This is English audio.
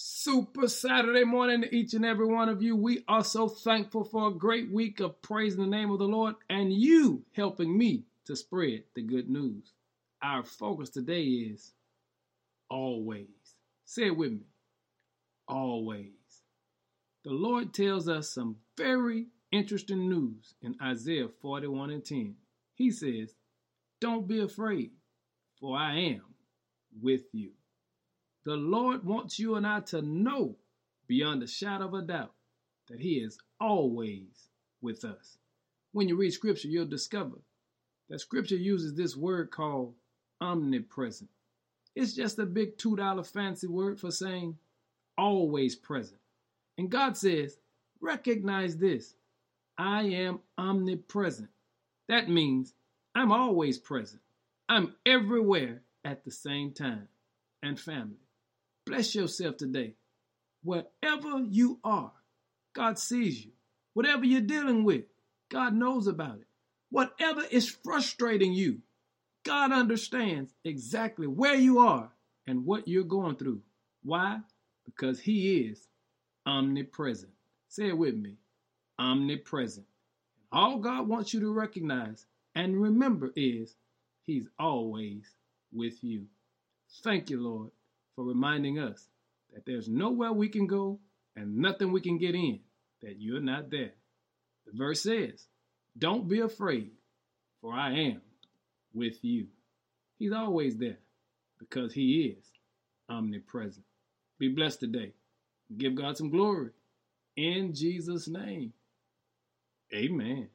Super Saturday morning to each and every one of you. We are so thankful for a great week of praising the name of the Lord and you helping me to spread the good news. Our focus today is always. Say it with me. Always. The Lord tells us some very interesting news in Isaiah 41 and 10. He says, Don't be afraid, for I am with you. The Lord wants you and I to know beyond a shadow of a doubt that He is always with us. When you read Scripture, you'll discover that Scripture uses this word called omnipresent. It's just a big $2 fancy word for saying always present. And God says, recognize this I am omnipresent. That means I'm always present. I'm everywhere at the same time. And family. Bless yourself today. Wherever you are, God sees you. Whatever you're dealing with, God knows about it. Whatever is frustrating you, God understands exactly where you are and what you're going through. Why? Because He is omnipresent. Say it with me omnipresent. All God wants you to recognize and remember is He's always with you. Thank you, Lord for reminding us that there's nowhere we can go and nothing we can get in that you're not there. The verse says, Don't be afraid, for I am with you. He's always there because He is omnipresent. Be blessed today. Give God some glory. In Jesus' name, amen.